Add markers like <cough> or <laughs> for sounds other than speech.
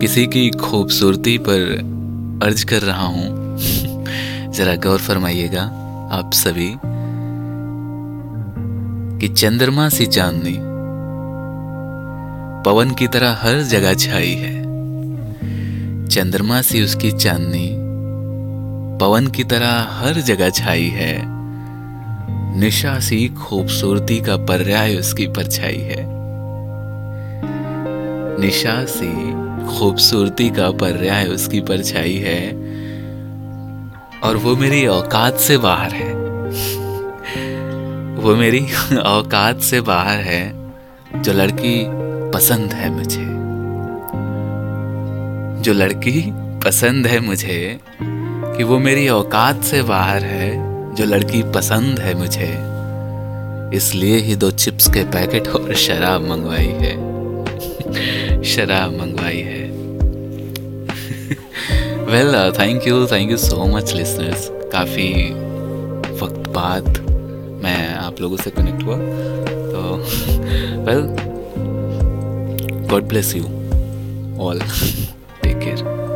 किसी की खूबसूरती पर अर्ज़ कर रहा हूँ। <laughs> जरा गौर फरमाइएगा आप सभी कि चंद्रमा सी चांदनी पवन की तरह हर जगह छाई है। चंद्रमा सी उसकी चांदनी पवन की तरह हर जगह छाई है। निशा सी खूबसूरती का पर्याय उसकी परछाई है। निशा सी खूबसूरती का पर्याय उसकी परछाई है। और वो मेरी औकात से बाहर है। वो मेरी <laughs> औकात से बाहर है, जो लड़की पसंद है मुझे। जो लड़की पसंद है मुझे, कि वो मेरी औकात से बाहर है, जो लड़की पसंद है मुझे। इसलिए ही दो चिप्स के पैकेट और शराब मंगवाई है। <laughs> शराब मंगवाई है। Well thank you thank you so much listeners काफ़ी वक्त बाद मैं आप लोगों से कनेक्ट हुआ। तो well God bless you all take care